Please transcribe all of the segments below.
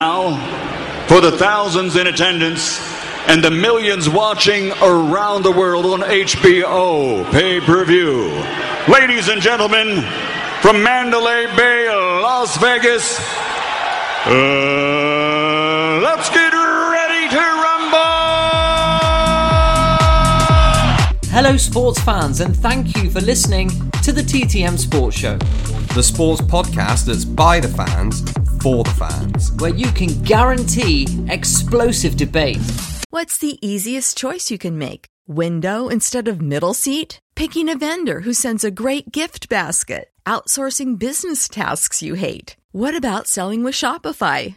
Now, for the thousands in attendance and the millions watching around the world on HBO pay per view. Ladies and gentlemen, from Mandalay Bay, Las Vegas, uh, let's get Hello, sports fans, and thank you for listening to the TTM Sports Show, the sports podcast that's by the fans for the fans. where you can guarantee explosive debate. What's the easiest choice you can make? Window instead of middle seat? Picking a vendor who sends a great gift basket? Outsourcing business tasks you hate? What about selling with Shopify?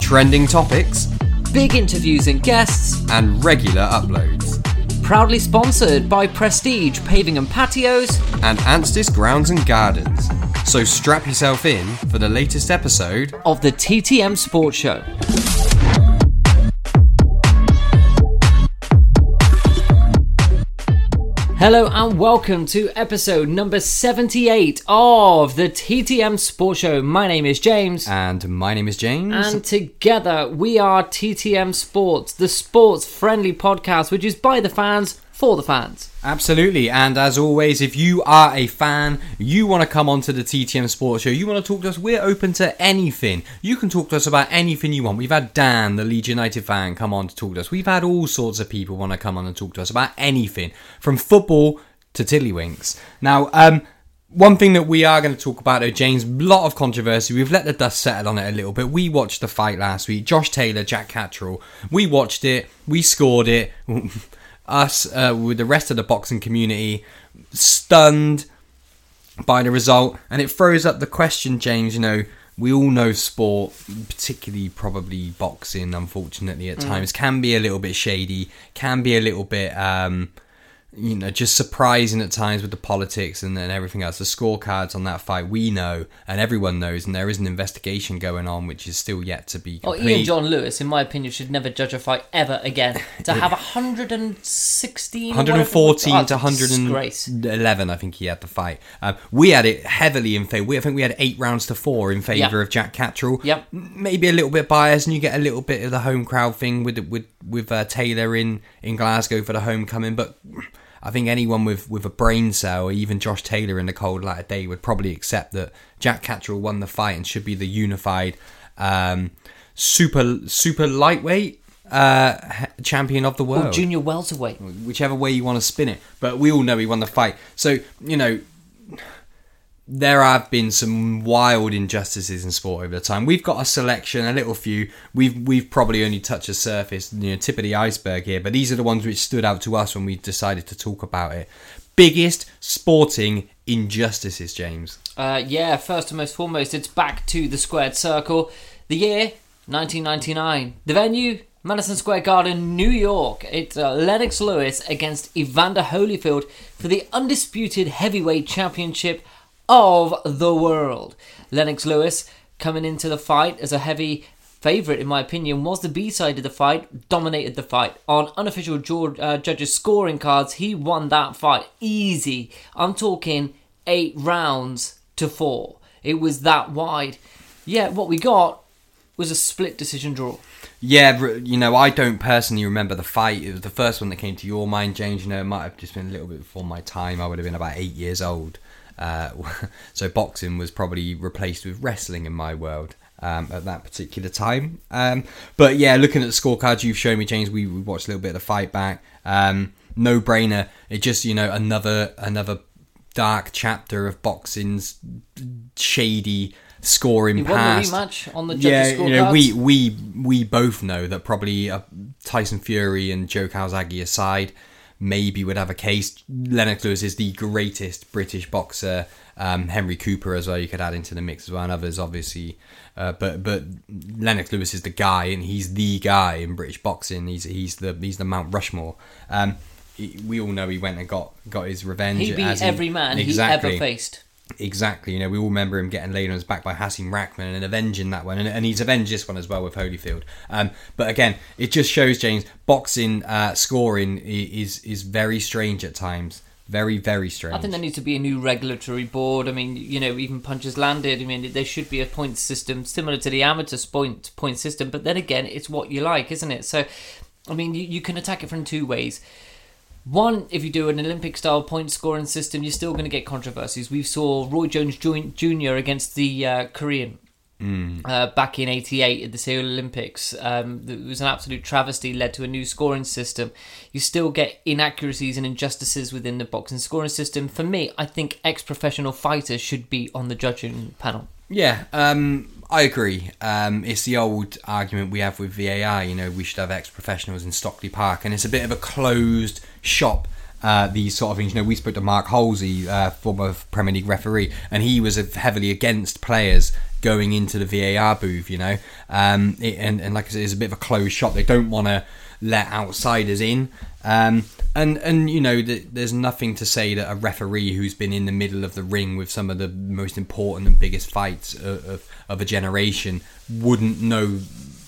Trending topics Big interviews and guests, and regular uploads. proudly sponsored by Prestige Paving and Patios. And Anstis Grounds and Gardens. So strap yourself in for the latest episode. of the TTM Sports Show. Hello and welcome to episode number 78 of the TTM Sports Show. My name is James. And my name is James. And together we are TTM Sports, the sports friendly podcast which is by the fans for the fans. Absolutely. And as always, if you are a fan, you want to come onto the TTM Sports Show, you want to talk to us, we're open to anything. You can talk to us about anything you want. We've had Dan, the Leeds United fan, come on to talk to us. We've had all sorts of people want to come on and talk to us about anything, from football to tiddlywinks. Now, um, one thing that we are going to talk about, though, James, lot of controversy. We've let the dust settle on it a little bit. We watched the fight last week. Josh Taylor, Jack Catterall. We watched it. We scored it. Us, uh, with the rest of the boxing community, stunned by the result. And it throws up the question, James, you know, we all know sport, particularly probably boxing, unfortunately, at times, can be a little bit shady, can be a little bit. Um, you know, just surprising at times with the politics and, and everything else. The scorecards on that fight, we know, and everyone knows, and there is an investigation going on, which is still yet to be complete. Ian John Lewis, in my opinion, should never judge a fight ever again. To have 116, or whatever 114 oh, to disgrace. 111, I think he had the fight. Um, we had it heavily in favour. I think we had eight rounds to four in favour Yeah. of Jack Catterall. Yep. Maybe a little bit biased, and you get a little bit of the home crowd thing with with with uh, Taylor in in Glasgow for the homecoming, but. I think anyone with, with a brain cell, or even Josh Taylor in the cold light of day, would probably accept that Jack Catterall won the fight and should be the unified um, super super lightweight uh, champion of the world Or junior welterweight. whichever way you want to spin it. But we all know he won the fight. So, you know, there have been some wild injustices in sport over the time. We've got a selection, a little few. We've we've probably only touched the surface, you know, tip of the iceberg here. But these are the ones which stood out to us when we decided to talk about it. Biggest sporting injustices, James. Uh, yeah, first and most foremost, it's back to the squared circle. The year 1999. The venue Madison Square Garden, New York. It's uh, Lennox Lewis against Evander Holyfield for the undisputed heavyweight championship of the world. Lennox Lewis coming into the fight as a heavy favourite, in my opinion, was the B side of the fight, dominated the fight. On unofficial George, uh, judges' scoring cards, he won that fight easy. I'm talking eight rounds to four. It was that wide. Yeah, what we got was a split decision draw. Yeah, you know, I don't personally remember the fight. It was the first one that came to your mind, James. You know, it might have just been a little bit before my time. I would have been about eight years old. Uh, so boxing was probably replaced with wrestling in my world um, at that particular time. Um, but yeah, looking at the scorecards you've shown me, James, we, we watched a little bit of the fight back. Um, no brainer. It just you know another another dark chapter of boxing's shady scoring He won the past. rematch on the yeah, you know, we we we both know that probably uh, Tyson Fury and Joe Calzaghe aside, maybe would have a case. Lennox Lewis is the greatest British boxer. Um, Henry Cooper as well, you could add into the mix as well, and others obviously. Uh, but but Lennox Lewis is the guy, and he's the guy in British boxing. He's he's the he's the Mount Rushmore. Um, we all know he went and got got his revenge. He beat every man exactly. he ever faced. Exactly, you know, we all remember him getting laid on his back by Hasim Rahman and avenging that one, and, and he's avenged this one as well with Holyfield. Um, but again, it just shows James boxing uh, scoring is is very strange at times, very very strange. I think there needs to be a new regulatory board. I mean, you know, even punches landed. I mean, there should be a point system similar to the amateur point point system. But then again, it's what you like, isn't it? So, I mean, you, you can attack it from two ways. One, if you do an Olympic style point scoring system, you're still going to get controversies. We saw Roy Jones Jr. against the uh, Korean uh, back in '88 at the Seoul Olympics. Um, it was an absolute travesty, led to a new scoring system. You still get inaccuracies and injustices within the boxing scoring system. For me, I think ex-professional fighters should be on the judging panel. Yeah, um, I agree. Um, it's the old argument we have with VAR. You know, we should have ex-professionals in Stockley Park, and it's a bit of a closed shop. Uh, these sort of things. You know, we spoke to Mark Halsey, uh, former Premier League referee, and he was heavily against players going into the VAR booth. You know, um, it, and and like I said, it's a bit of a closed shop. They don't want to let outsiders in. Um, and and you know, th- there's nothing to say that a referee who's been in the middle of the ring with some of the most important and biggest fights of, of, of a generation wouldn't know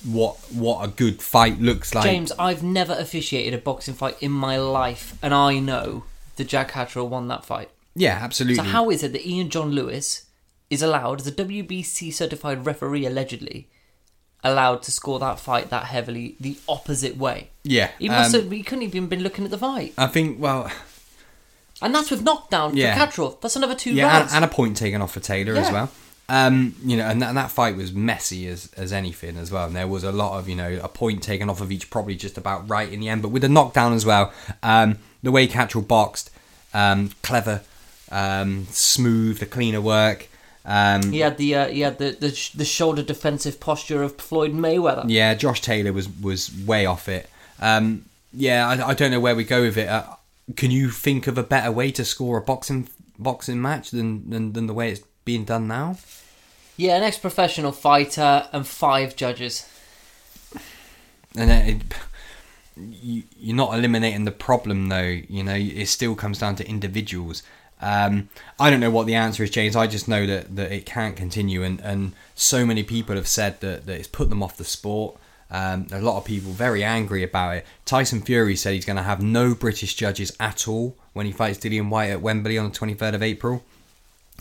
what what a good fight looks like. James, I've never officiated a boxing fight in my life, and I know that Jack Catterall won that fight. yeah, absolutely. So how is it that Ian John Lewis is allowed, as a WBC certified referee allegedly, allowed to score that fight that heavily the opposite way? yeah, He must um, have. He couldn't even been looking at the fight, I think well, and that's with knockdown Yeah. for Catterall. That's another two yeah, and, rounds. and a point taken off for Taylor as well. Um, you know, and that, and that fight was messy as as anything as well. And there was a lot of you know a point taken off of each, probably just about right in the end. But with the knockdown as well, um, the way Catterall boxed, um, clever, um, smooth, the cleaner work. Um, he had the uh, he had the, the sh- the shoulder defensive posture of Floyd Mayweather. Yeah, Josh Taylor was was way off it. Um, yeah, I, I don't know where we go with it. Uh, can you think of a better way to score a boxing boxing match than than, than the way it's being done now? Yeah, an ex-professional fighter and five judges. And it, it, you, you're not eliminating the problem though. You know, it still comes down to individuals. Um, I don't know what the answer is, James. I just know that, that it can't continue, and, and so many people have said that, that it's put them off the sport. Um, a lot of people very angry about it. Tyson Fury said he's going to have no British judges at all when he fights Dillian Whyte at Wembley on the 23rd of April.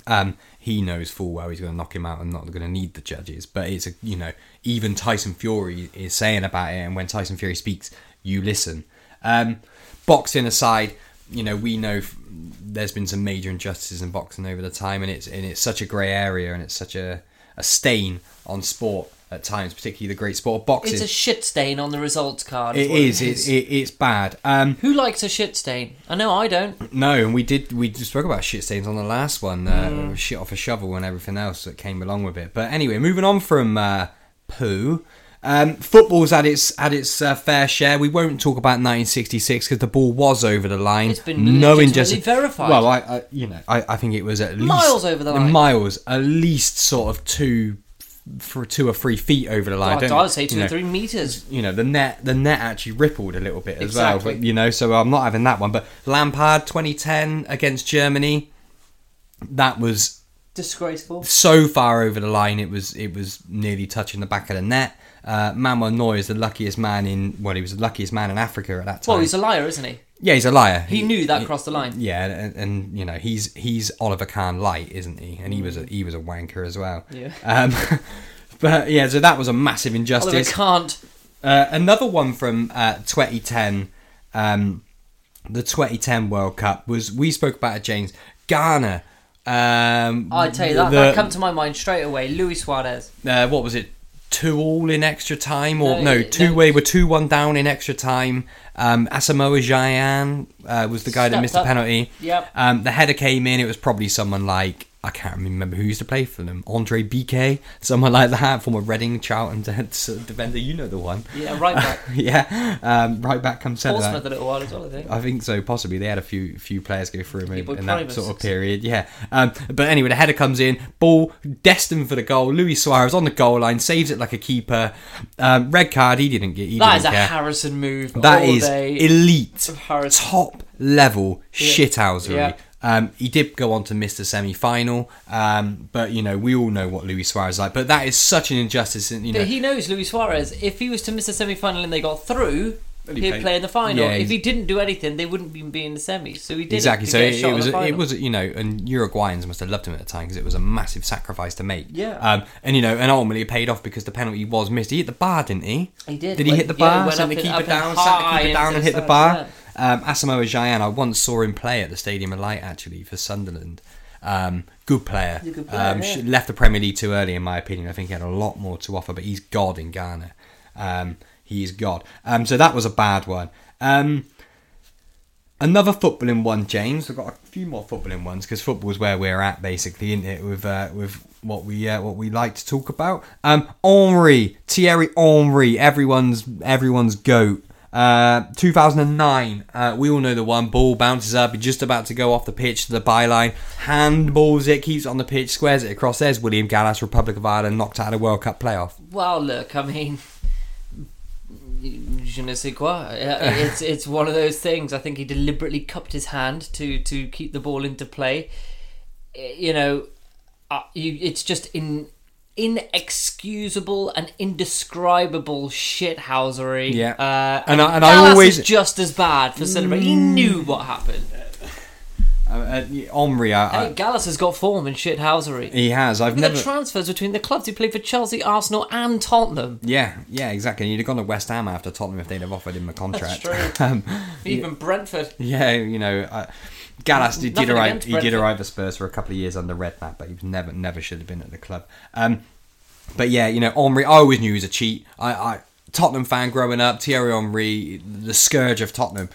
Um, he knows full well he's going to knock him out and not going to need the judges. But it's a you know even Tyson Fury is saying about it, and when Tyson Fury speaks, you listen. Um, boxing aside, you know, we know f- there's been some major injustices in boxing over the time, and it's and it's such a grey area, and it's such a, a stain on sport at times, particularly the great sport of boxing. It's a shit stain on the results card. it what is. It, it, it's bad. Um, Who likes a shit stain? I know I don't. no, and we did. We just spoke about shit stains on the last one. Uh, Shit off a shovel and everything else that came along with it. But anyway, moving on from uh, poo. Um, football's had its had its uh, fair share. We won't talk about 1966 because the ball was over the line. It's been no injustice. verified. Well, I, I you know I, I think it was at least Miles over the line. Miles, at least sort of two for two or three feet over the line. I'd, I'd say two or know, three meters. you know the net the net actually rippled a little bit as well but, you know so i'm not having that one but lampard 2010 against germany that was Disgraceful. so far over the line it was it was nearly touching the back of the net uh, Manuel Neuer is the luckiest man in well he was the luckiest man in Africa at that time Well, he's a liar, isn't he? yeah he's a liar He knew that crossed the line. yeah and, and you know he's he's Oliver Kahn light isn't he and he was a he was a wanker as well Yeah. um, but yeah so that was a massive injustice Oliver Kahn. uh, another one from uh, 2010, um, the 2010 World Cup was we spoke about it, James Ghana. Um, I tell you that, the- that come to my mind straight away. Luis Suarez. uh, what was it? Two all in extra time, or No, no, two no. way were two one down in extra time. Um, Asamoah Gyan uh, was the guy that missed the penalty. Yep. Um, the header came in. It was probably someone like I can't remember who used to play for them. Andre Bikey, someone like that, former Reading Charlton defender. You know the one. Yeah, right back. yeah, um, right back comes centre. Portsmouth a little while as well, I think. I think so, possibly. They had a few few players go through him in, in that sort of period. Yeah. Um, but anyway, the header comes in, ball destined for the goal. Luis Suarez on the goal line, saves it like a keeper. Um, red card, he didn't get. He That didn't is a. Harrison move. That is elite, top level shithousery. Yeah. Um, he did go on to miss the semi final, um, but you know we all know what Luis Suarez is like. But that is such an injustice. You know, But he knows Luis Suarez. If he was to miss the semi final and they got through, He he'd played- play in the final. Yeah, if he didn't do anything, they wouldn't be be in the semis. So he did exactly. It So it, it was the it was you know, and Uruguayans must have loved him at the time because it was a massive sacrifice to make. Yeah. Um, and you know, and ultimately it paid off because the penalty was missed. He hit the bar, didn't he? He did. Did he Went- hit the bar? yeah, he bar? went Sent up the and- keeper up down, sat the high keeper down, and hit the side, bar. Um, Asamoah Gyan, I once saw him play at the Stadium of Light actually for Sunderland. Um, good player. Good player, um, yeah. Left the Premier League too early, in my opinion. I think he had a lot more to offer, but he's God in Ghana. Um, he is God. Um, so that was a bad one. Um, Another footballing one, James. We've got a few more footballing ones because football's where we're at, basically, isn't it? With uh, with what we uh, what we like to talk about. Um, Henry, Thierry Henry, everyone's everyone's goat. Uh, 2009. Uh, we all know the one. Ball bounces up. He's just about to go off the pitch to the byline. Handballs it, keeps it on the pitch, squares it across. There's William Gallas, Republic of Ireland, knocked out of the World Cup playoff. Well, look, I mean, je ne sais quoi. Uh, It's it's one of those things. I think he deliberately cupped his hand to to keep the ball into play. Uh, You know, you, it's just in inexcusable and indescribable shithousery. Yeah. uh, And I- and I always- just as bad for celebrating. He knew what happened. Uh, uh, Henry, I, I- Hey, Gallas has got form in shithousery. he has. I've Look never. the transfers between the clubs. He played for Chelsea, Arsenal, and Tottenham. Yeah, yeah, exactly. He'd have gone to West Ham after Tottenham if they'd have offered him a contract. That's true. um, Even Brentford. yeah, you know, uh, Gallas did, did arrive. He did arrive for Spurs for a couple of years under Redknapp, but he was never, never should have been at the club. Um, but yeah, you know, Henry. I always knew he was a cheat. I, I Tottenham fan growing up. Thierry Henry, the scourge of Tottenham.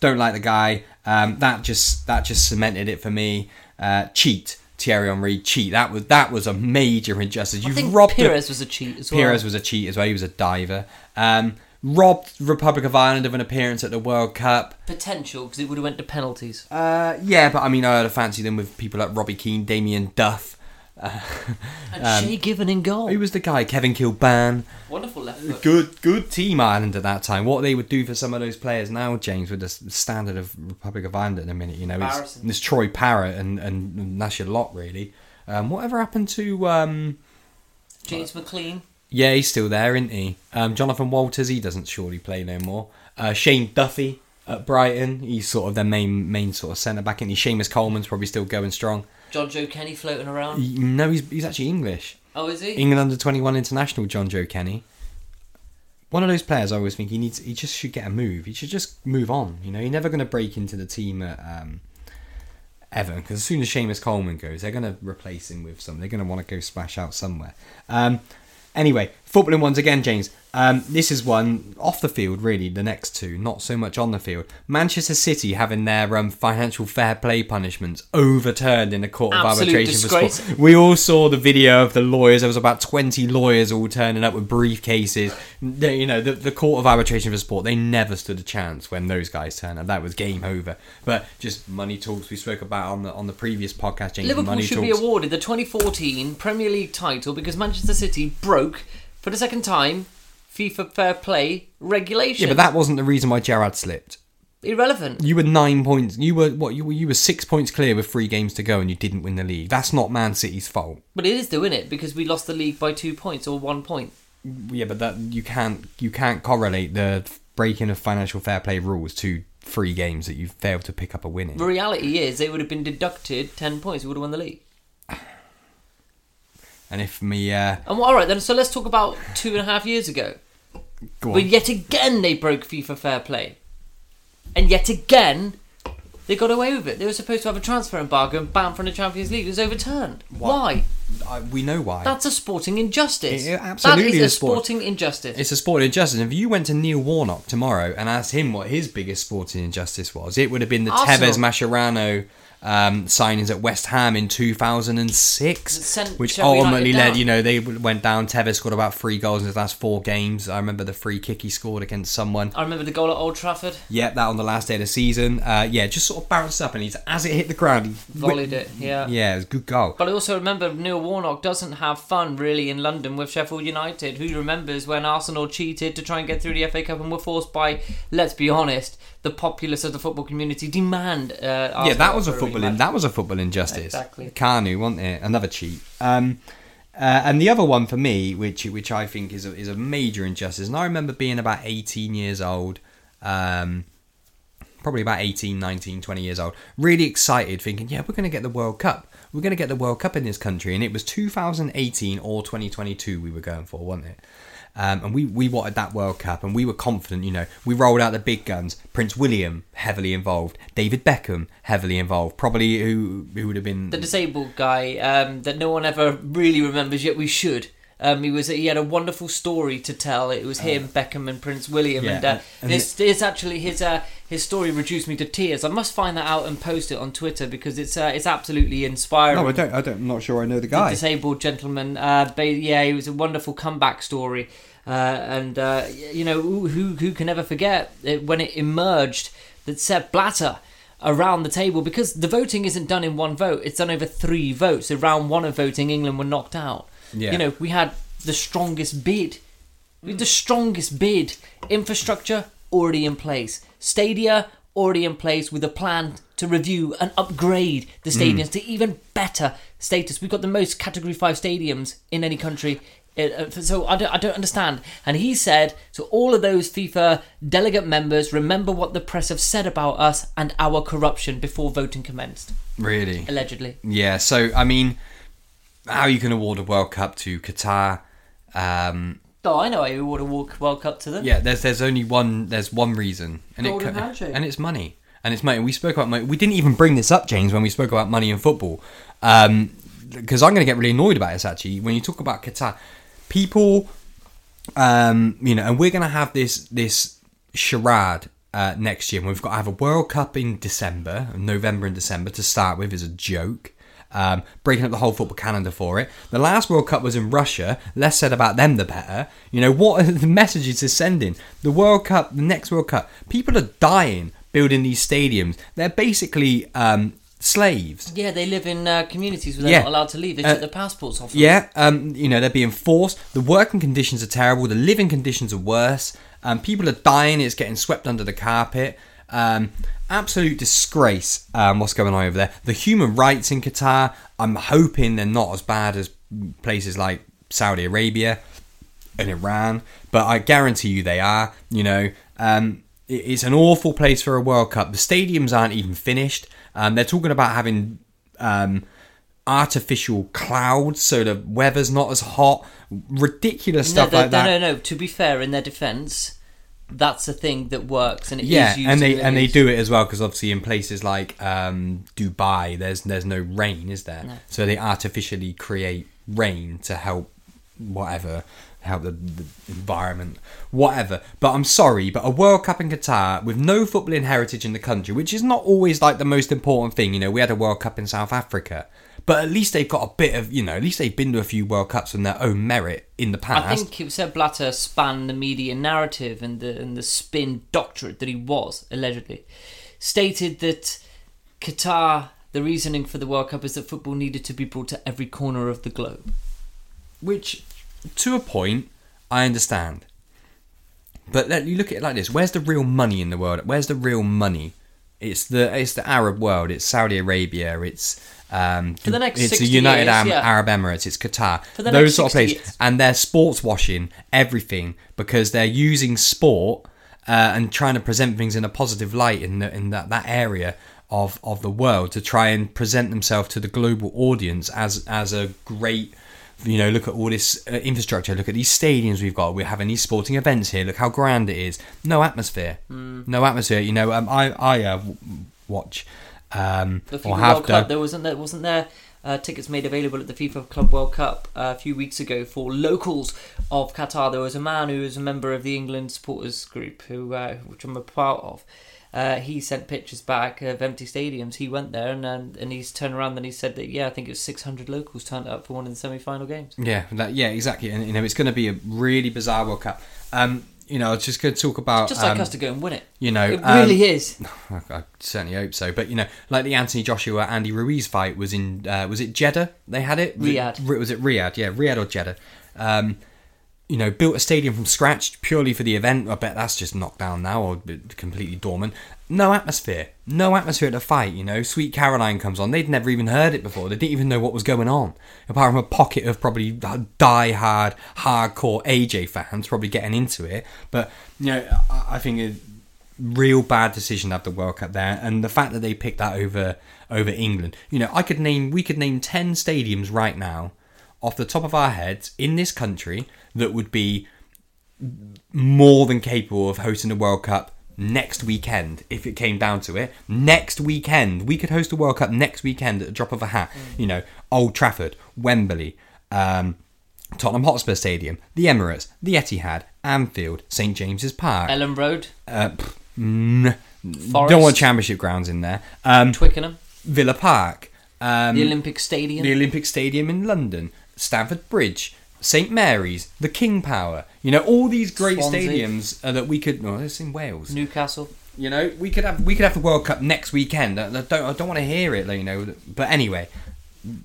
Don't like the guy. Um, that just that just cemented it for me. Uh, cheat. Thierry Henry, cheat. That was that was a major injustice. Think robbed a- was a cheat as well. Pires was a cheat as well. He was a diver. Um, robbed Republic of Ireland of an appearance at the World Cup. potential because it would have went to penalties. Uh, yeah, but I mean, I'd have fancied them with people like Robbie Keane, Damien Duff. and Shay Given in goal. um, Who was the guy? Kevin Kilbane. Wonderful left foot. Good, good team Ireland at that time. What they would do for some of those players now, James, with the standard of Republic of Ireland in a minute, you know, it's, it's Troy Parrott and, and, your lot, really. Um, whatever happened to um, James McClean. Yeah, he's still there, isn't he? Um, Jonathan Walters, he doesn't surely play no more. Uh, Shane Duffy at Brighton, he's sort of their main main sort of centre back, and he? Seamus Coleman's probably still going strong. Jonjoe Kenny floating around. He- no, he's he's actually English. Oh, is he? England under twenty one international, Jonjoe Kenny. one of those players. I always think he needs. He just should get a move. He should just move on. You know, you're never going to break into the team at um, Everton because as soon as Seamus Coleman goes, they're going to replace him with some. They're going to want to go splash out somewhere. Um, anyway, footballing ones again, James. Um, this is one off the field, really. The next two, not so much on the field. Manchester City having their um, financial fair play punishments overturned in the court of Absolute arbitration disgrace. for sport. We all saw the video of the lawyers. There was about twenty lawyers all turning up with briefcases. They- you know, the, the court of arbitration for sport. They never stood a chance when those guys turned up. That was game over. But just money talks. We spoke about on the on the previous podcast. James, Liverpool money should talks. be awarded the 2014 Premier League title because Manchester City broke for the second time FIFA Fair Play regulation. Yeah, but that wasn't the reason why Gerrard slipped. irrelevant. You were nine points. You were what? You were you were six points clear with three games to go, and you didn't win the league. That's not Man City's fault. But it is doing it because we lost the league by two points or one point. Yeah, but that you can't you can't correlate the breaking of financial fair play rules to three games that you failed to pick up a win in. The reality is they would have been deducted ten points. We would have won the league. And if me, uh, And all right then. So let's talk about two and a half years ago. But yet again they broke FIFA Fair Play, and yet again they got away with it. They were supposed to have a transfer embargo and banned from the Champions League. It was overturned. Why? I, we know why. That's a sporting injustice. It- it absolutely that is a sport. sporting injustice. It's a sporting injustice. If you went to Neil Warnock tomorrow and asked him what his biggest sporting injustice was, it would have been the Arsenal. Tevez Mascherano um, signings at West Ham in 2006, Sent which ultimately led, you know, they went down. Tevez scored about three goals in his last four games. I remember the free kick he scored against someone. I remember the goal at Old Trafford. Yeah, that on the last day of the season. Uh, yeah, just sort of bounced up and he's as it hit the ground, he Volleyed it, yeah. Yeah, it was a good goal. But I also remember Neil Warnock doesn't have fun really in London with Sheffield United. Who remembers when Arsenal cheated to try and get through the FA Cup and were forced by, let's be honest, the populace of the football community demand. Uh, yeah, that was a football. In, that was a football injustice. Exactly. Kanu, wasn't it? Another cheat. Um, uh, and the other one for me, which which I think is a, is a major injustice, and I remember being about 18 years old, um, probably about 18, 19, 20 years old, really excited, thinking, yeah, we're going to get the World Cup. We're going to get the World Cup in this country. And it was 2018 or 2022 we were going for, wasn't it? Um, and we, we wanted that World Cup, and we were confident. You know, we rolled out the big guns. Prince William heavily involved. David Beckham heavily involved. Probably who who would have been the disabled guy um, that no one ever really remembers yet we should. Um, he was he had a wonderful story to tell. It was him, Beckham, and Prince William, Uh, yeah, and, uh, and this it's actually his uh, his story reduced me to tears. I must find that out and post it on Twitter because it's uh, it's absolutely inspiring. No, I don't. I don't. I'm not sure. I know the The guy. disabled gentleman. Uh, ba- yeah, it was a wonderful comeback story, uh, and uh, you know who who who can ever forget it, when it emerged that Sepp Blatter around the table because the voting isn't done in one vote; it's done over three votes. So round one of voting, England were knocked out. Yeah. You know, we had the strongest bid. We had the strongest bid. Infrastructure already in place. Stadia already in place with a plan to review and upgrade the stadiums to even better status. We've got the most Category 5 stadiums in any country. Uh, uh, So I don't, I don't understand. And he said to all of those FIFA delegate members, remember what the press have said about us and our corruption before voting commenced, Really? allegedly. Yeah. So I mean, how you can award a World Cup to Qatar? Um, Oh, I know I would have walked World Cup to them. yeah. There's there's only one there's one reason, and Golden it co- handshake. and it's money, and it's money. We spoke about money. We didn't even bring this up, James, when we spoke about money in football, because I'm going to get really annoyed about this. Actually, when you talk about Qatar, people, um, you know, and we're going to have this this charade. Uh, next year, we've got to have a World Cup in December, November and December to start with, is a joke. Um, breaking up the whole football calendar for it. The last World Cup was in Russia. Less said about them, the better. You know what are the messages it's sending? The World Cup, the next World Cup, people are dying building these stadiums. They're basically um, slaves. Yeah, they live in uh, communities where they're Yeah. not allowed to leave. They Uh, take their passports off. them. Yeah, um, you know, they're being forced. The working conditions are terrible. The living conditions are worse. Um, people are dying. It's getting swept under the carpet. Um, absolute disgrace. Um, what's going on over there? The human rights in Qatar. I'm hoping they're not as bad as places like Saudi Arabia and Iran, but I guarantee you they are. You know, um, it- it's an awful place for a World Cup. The stadiums aren't even finished. Um, they're talking about having um, artificial clouds so the weather's not as hot. Ridiculous no, stuff no, like that. no, no, no. To be fair, in their defence, that's a thing that works, and it is yeah, used and they and they do it as well because obviously in places like um, Dubai, there's there's no rain, is there? So they artificially create rain to help whatever help the, the environment, whatever. But I'm sorry, but a World Cup in Qatar with no footballing heritage in the country, which is not always like the most important thing. You know, we had a World Cup in South Africa. But at least they've got a bit of, you know, at least they've been to a few World Cups on their own merit in the past. I think Sepp Blatter spanned the media narrative and the and the spin doctorate that he was allegedly stated that Qatar. The reasoning for the World Cup is that football needed to be brought to every corner of the globe. Which, to a point, I understand. But let you look at it like this: Where's the real money in the world? Where's the real money? It's the it's the Arab world. It's Saudi Arabia. It's um, For the next it's the United years, yeah. Arab Emirates. It's Qatar. For the Those next sort of places, years. and they're sports washing everything because they're using sport uh, and trying to present things in a positive light in the, in that, that area of of the world to try and present themselves to the global audience as as a great you know look at all this uh, infrastructure look at these stadiums we've got we're having these sporting events here look how grand it is no atmosphere Hmm. no atmosphere you know um, i i uh, watch um The or FIFA have World done Cup, there wasn't there wasn't there uh, tickets made available at the FIFA Club World Cup uh, a few weeks ago for locals of Qatar. There was a man who was a member of the England supporters group, who uh, which I'm a part of. Uh, he sent pictures back of empty stadiums. He went there and and, and he's turned around and he said that yeah, I think it was 600 locals turned up for one of the semi-final games. Yeah, that, yeah, exactly. And you know, it's going to be a really bizarre World Cup. Um, you know, I was just going to talk about. Just like um, us to go and win it. you know, it um, really is. I, certainly hope so. But you know, like the Anthony Joshua Andy Ruiz fight was in uh, was it Jeddah? They had it- Riyadh. Was it Riyadh? Yeah, Riyadh or Jeddah. Um, you know, built a stadium from scratch purely for the event. I bet that's just knocked down now or completely dormant. No atmosphere. No atmosphere at the fight, you know. Sweet Caroline comes on. They'd never even heard it before. They didn't even know what was going on. Apart from a pocket of probably uh, die-hard, hardcore AJ fans probably getting into it. But, you know, I think a real bad decision to have the World Cup there, and the fact that they picked that over over England. You know, I could name we could name ten stadiums right now off the top of our heads in this country that would be more than capable of hosting the World Cup next weekend if it came down to it. Next weekend, we could host the World Cup next weekend at the drop of a hat. You know, Old Trafford, Wembley. Um, Tottenham Hotspur Stadium, the Emirates, the Etihad, Anfield, St James's Park. Elland Road, Uh, pff, mm, Forest, don't want championship grounds in there. Um, Twickenham, Villa Park, um, the Olympic Stadium. the Olympic Stadium in London, Stamford Bridge, St Mary's, the King Power. You know, all these great Swansea. stadiums uh, that we could. No, it's in Wales. Newcastle. You know, we could have we could have the World Cup next weekend. I I don't I don't want to hear it, you know. But anyway,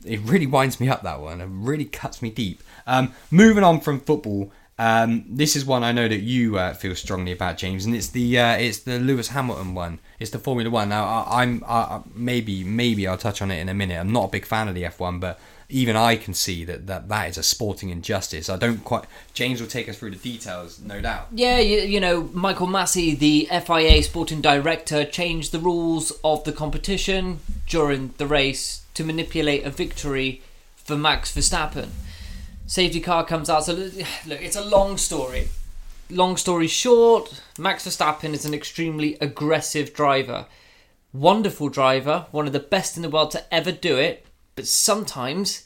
it really winds me up that one. It really cuts me deep. Um, moving on from football, um, this is one I know that you uh, feel strongly about, James, and it's the uh, it's the Lewis Hamilton one. It's the Formula One. Now I, I'm I, maybe maybe I'll touch on it in a minute. I'm not a big fan of the F1, but even I can see that that, that is a sporting injustice. I don't quite. James will take us through the details, no doubt. Yeah, you, you know, Michael Masi, the FIA sporting director, changed the rules of the competition during the race to manipulate a victory for Max Verstappen. Safety car comes out. So, look, it's a long story. Long story short, Max Verstappen is an extremely aggressive driver. Wonderful driver, one of the best in the world to ever do it, but sometimes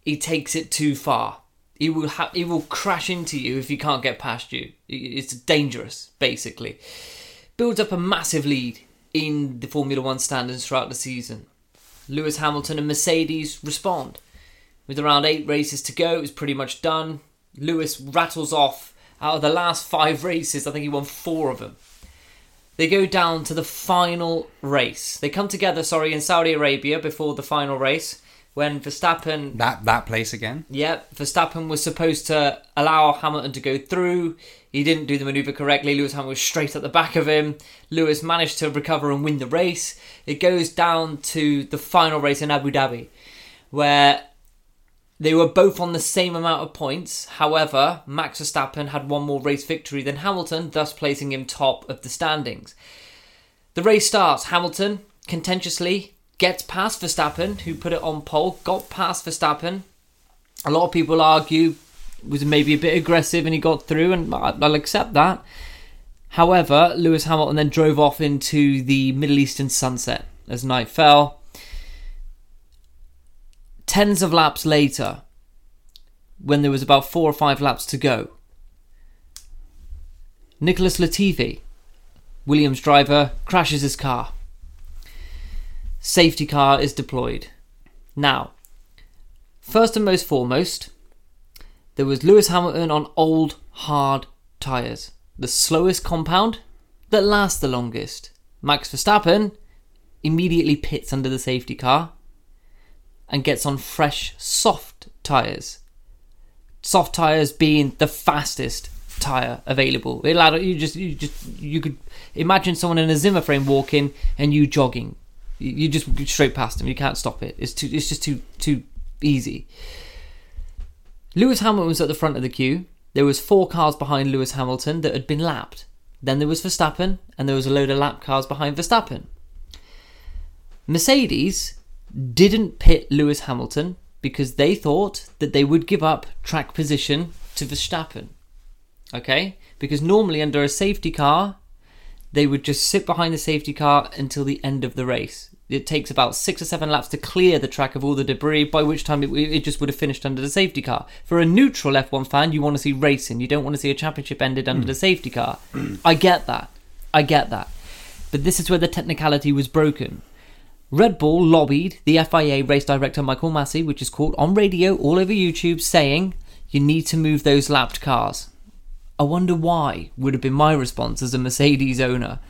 he takes it too far. He will ha- he will crash into you if he can't get past you. It's dangerous, basically. Builds up a massive lead in the Formula One standings throughout the season. Lewis Hamilton and Mercedes respond. With around eight races to go, it's pretty much done. Lewis rattles off out of the last five races. I think he won four of them. They go down to the final race. They come together, sorry, in Saudi Arabia before the final race when Verstappen That that place again. Yep, Verstappen was supposed to allow Hamilton to go through. He didn't do the maneuver correctly. Lewis Hamilton was straight at the back of him. Lewis managed to recover and win the race. It goes down to the final race in Abu Dhabi, where they were both on the same amount of points. However, Max Verstappen had one more race victory than Hamilton, thus placing him top of the standings. The race starts. Hamilton contentiously gets past Verstappen, who put it on pole, got past Verstappen. A lot of people argue was maybe a bit aggressive and he got through, and I'll accept that. However, Lewis Hamilton then drove off into the Middle Eastern sunset as night fell. Tens of laps later, when there was about four or five laps to go, Nicholas Latifi, Williams driver, crashes his car. Safety car is deployed. Now, first and most foremost, there was Lewis Hamilton on old, hard tyres. The slowest compound that lasts the longest. Max Verstappen immediately pits under the safety car and gets on fresh, soft tyres. Soft tyres being the fastest tyre available. It allowed you just you just you could imagine someone in a Zimmer frame walking and you jogging. You just straight past them. You can't stop it. It's too. It's just too too easy. Lewis Hamilton was at the front of the queue. There was four cars behind Lewis Hamilton that had been lapped. Then there was Verstappen, and there was a load of lap cars behind Verstappen. Mercedes didn't pit Lewis Hamilton because they thought that they would give up track position to Verstappen. Okay? Because normally under a safety car, they would just sit behind the safety car until the end of the race. It takes about six or seven laps to clear the track of all the debris, by which time it, it just would have finished under the safety car. For a neutral F1 fan, you want to see racing. You don't want to see a championship ended under the safety car. Hmm. I get that. I get that. But this is where the technicality was broken. Red Bull lobbied the FIA race director Michael Masi, which is caught on radio all over YouTube, saying, You need to move those lapped cars. I wonder why, would have been my response as a Mercedes owner.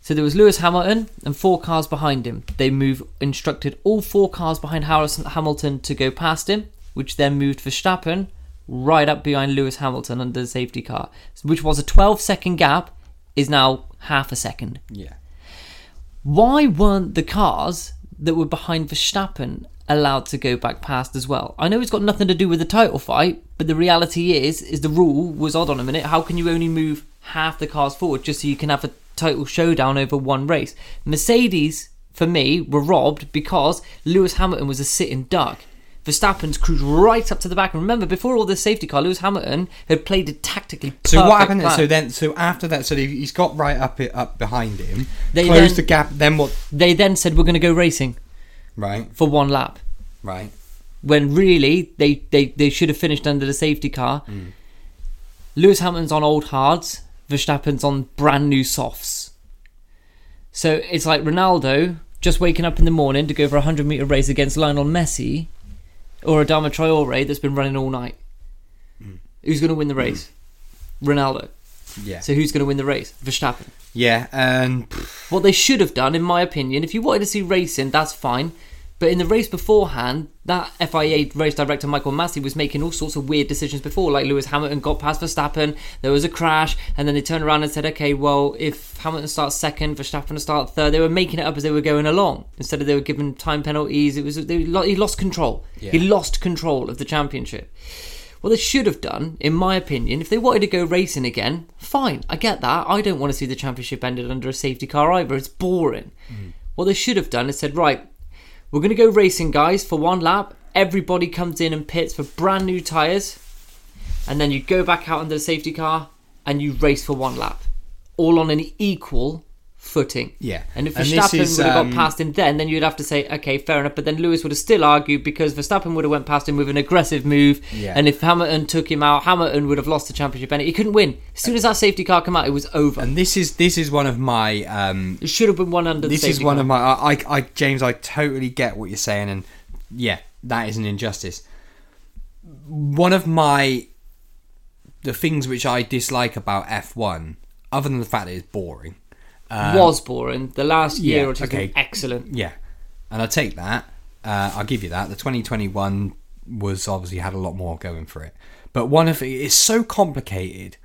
So there was Lewis Hamilton and four cars behind him. They move instructed all four cars behind Harrison Hamilton to go past him, which then moved Verstappen right up behind Lewis Hamilton under the safety car, which was a 12 second gap, is now half a second. Yeah. Why weren't the cars that were behind Verstappen allowed to go back past as well? I know it's got nothing to do with the title fight, but the reality is, is the rule was odd on a minute. How can you only move half the cars forward just so you can have a title showdown over one race? Mercedes, for me, were robbed because Lewis Hamilton was a sitting duck. Verstappen's cruised right up to the back. And remember, before all this safety car, Lewis Hamilton had played it tactically. So what happened? plan. So then, so after that, so he- he's got right up it up behind him. They closed then- the gap. Then what? they then said we're going to go racing Right. for one lap. Right. when really they, they, they should have finished under the safety car. Mm. Lewis Hamilton's on old hards, Verstappen's on brand new softs. So it's like Ronaldo just waking up in the morning to go for a 100 metre race against Lionel Messi or Adama Traore that's been running all night. Mm. Who's going to win the mm. race? Ronaldo. Yeah. So who's going to win the race? Verstappen. yeah. And What they should have done, in my opinion, if you wanted to see racing, that's fine. But in the race beforehand, that FIA race director Michael Masi was making all sorts of weird decisions before. Like Lewis Hamilton got past Verstappen, there was a crash, and then they turned around and said, "Okay, well, if Hamilton starts second, Verstappen will start third. They were making it up as they were going along instead of they were giving time penalties. It was they, he lost control. He lost control of the championship. What they should have done, in my opinion, if they wanted to go racing again, fine, I get that. I don't want to see the championship ended under a safety car either. It's boring. Mm. What they should have done is said, right, we're going to go racing, guys, for one lap. Everybody comes in and pits for brand new tyres, and then you go back out under the safety car and you race for one lap, all on an equal footing. Yeah. And if And Verstappen is, would have um, got past him then, then you'd have to say, okay, fair enough. But then Lewis would have still argued because Verstappen would have went past him with an aggressive move. Yeah. And if Hamilton took him out, Hamilton would have lost the championship. And he couldn't win. As soon as that safety car came out, it was over. and this is this is one of my um it should have been one under the this is one car. of my I, I I James I totally get what you're saying and yeah that is an injustice one of my the things which I dislike about F1 other than the fact that it's boring was boring. The last year yeah, or two okay. excellent. yeah and I take that uh, I'll give you that the 2021 was obviously had a lot more going for it but one of it is so complicated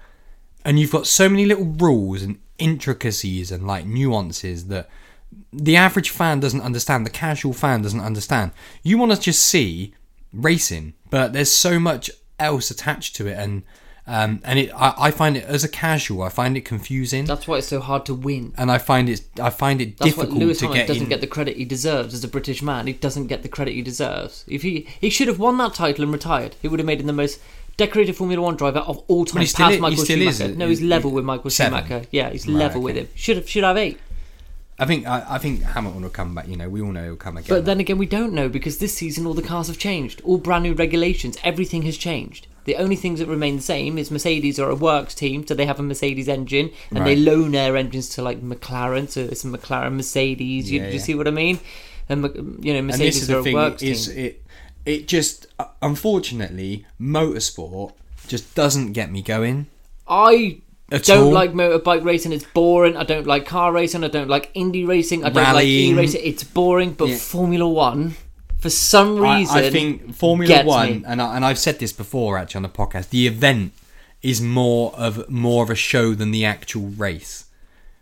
and you've got so many little rules and intricacies and like nuances that the average fan doesn't understand the casual fan doesn't understand you want to just see racing but there's so much else attached to it and Um, and it, I, I find it as a casual, I find it confusing, That's why it's so hard to win. and I find it, I find it That's difficult Lewis to Hamilton get doesn't in. get the credit he deserves as a British man. He doesn't get the credit he deserves. If he he should have won that title and retired, he would have made him the most decorated Formula One driver of all time. he still past he Michael still is, Schumacher. no, he's he- level with Michael seven. Schumacher. Yeah, he's Right, level with okay. him. Should have should have eight. I think, I, I think Hamilton will come back. You know, we all know he'll come again. But then again, we don't know because this season all the cars have changed. All brand new regulations. Everything has changed. The only things that remain the same is Mercedes are a works team, so they have a Mercedes engine, and they loan their engines to like McLaren, so it's a McLaren Mercedes. You, Yeah, you yeah. see what I mean? And you know, Mercedes is are a works team. it it just uh, unfortunately motorsport just doesn't get me going I At don't all? like motorbike racing. It's boring. I don't like car racing. I don't like Indy racing. I don't Rallying. like e racing. It's boring. But Yeah. Formula One, for some reason, I, I think Formula One, me. and I, and I've said this before actually on the podcast. The event is more of more of a show than the actual race.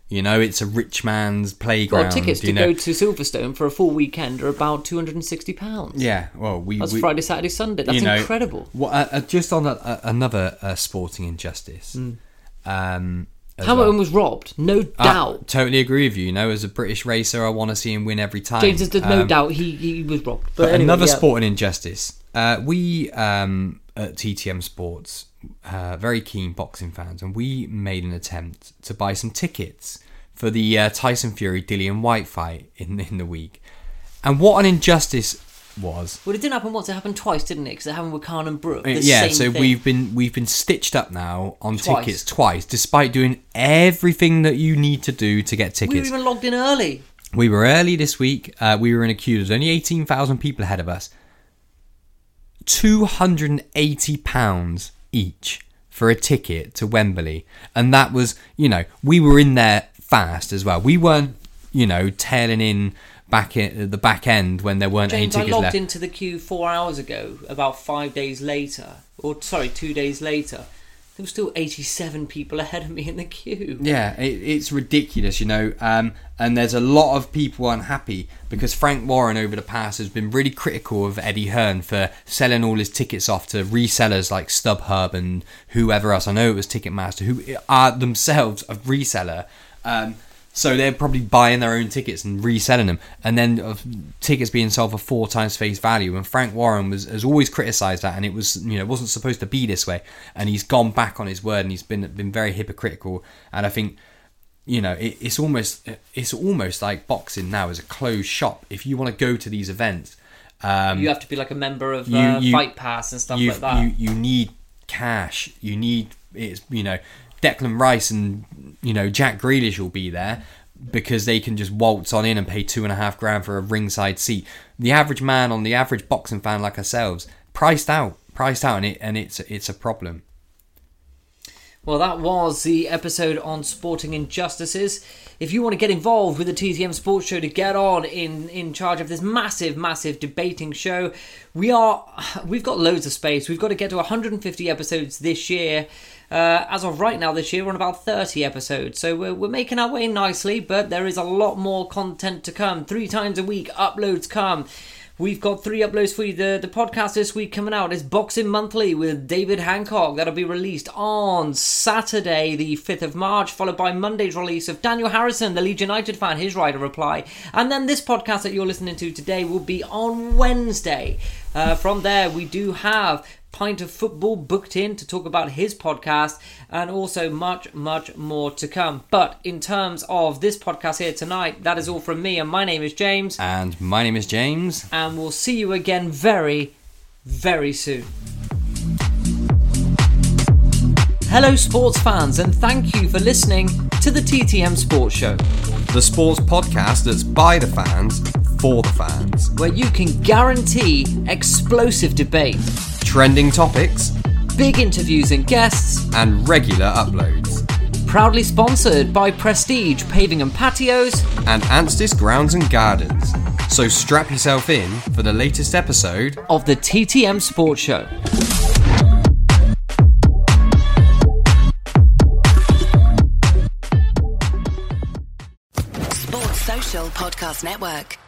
You know, it's a rich man's playground. Well, tickets you to know. go to Silverstone for a full weekend are about two hundred and sixty pounds. Yeah, well, we that's we, Friday, Saturday, Sunday. That's you know, incredible. Well, uh, uh, just on a, a, another uh, sporting injustice. Um, as Hamilton well. was robbed, no I doubt. totally agree with you. You know, as a British racer, I want to see him win every time. James, there's no Um, doubt he, he was robbed. But, But anyway, another yeah. sporting injustice. Uh, we um, at TTM Sports, uh, very keen boxing fans, and we made an attempt to buy some tickets for the uh, Tyson Fury Dillian Whyte fight in in the week. And what an injustice was. Well, it didn't happen once. It happened twice, didn't it? Because it happened with Khan and Brook. Uh, yeah, so thing. we've been we've been stitched up now on Twice. tickets twice, despite doing everything that you need to do to get tickets. we were even logged in early. We were early this week. Uh, we were in a queue. There's only 18,000 people ahead of us. £280 each for a ticket to Wembley. And that was, you know, we were in there fast as well. We weren't, you know, tailing in back in the back end when there weren't James, any I logged left. into the queue four hours ago. About five days later, or sorry, two days later, there were still 87 people ahead of me in the queue. Yeah, it, it's ridiculous, you know. Um, and there's a lot of people unhappy because Frank Warren over the past has been really critical of Eddie Hearn for selling all his tickets off to resellers like StubHub and whoever else. I know it was Ticketmaster, who are themselves a reseller. Um, so they're probably buying their own tickets and reselling them, and then uh, tickets being sold for four times face value. And Frank Warren was has always criticised that, and it was you know wasn't supposed to be this way. And he's gone back on his word, and he's been been very hypocritical. And I think you know it, it's almost it's almost like boxing now is a closed shop. If you want to go to these events, um, You have to be like a member of you- uh, you- Fight Pass and stuff like that. you you need cash. You need it's you know Declan Rice and you know Jack Grealish will be there because they can just waltz on in and pay two and a half grand for a ringside seat. The average man on the average boxing fan like ourselves priced out, priced out, and it and it's it's a problem. Well, that was the episode on sporting injustices. If you want to get involved with the TTM Sports Show to get on in in charge of this massive, massive debating show, we are we've got loads of space. We've got to get to 150 episodes this year. Uh, as of right now, this year we're on about 30 episodes, so we're, we're making our way nicely. But there is a lot more content to come. Three times a week, uploads come. We've got three uploads for you. The, the podcast this week coming out is Boxing Monthly with David Hancock. That'll be released on Saturday, the 5th of March, followed by Monday's release of Daniel Harrison, the Leeds United fan, his rider reply. And then this podcast that you're listening to today will be on Wednesday. Uh, from there, we do have Pint of Football booked in to talk about his podcast and also much, much more to come. But in terms of this podcast here tonight, that is all from me, and my name is James And my name is James. and we'll see you again very, very soon. Hello, sports fans, and thank you for listening to the TTM Sports Show, The sports podcast that's by the fans for the fans. where you can guarantee explosive debate, Trending topics big interviews and guests, and regular uploads. proudly sponsored by Prestige Paving and Patios. and Anstis Grounds and Gardens. So strap yourself in for the latest episode. of the TTM Sports Show. Sports Social Podcast Network.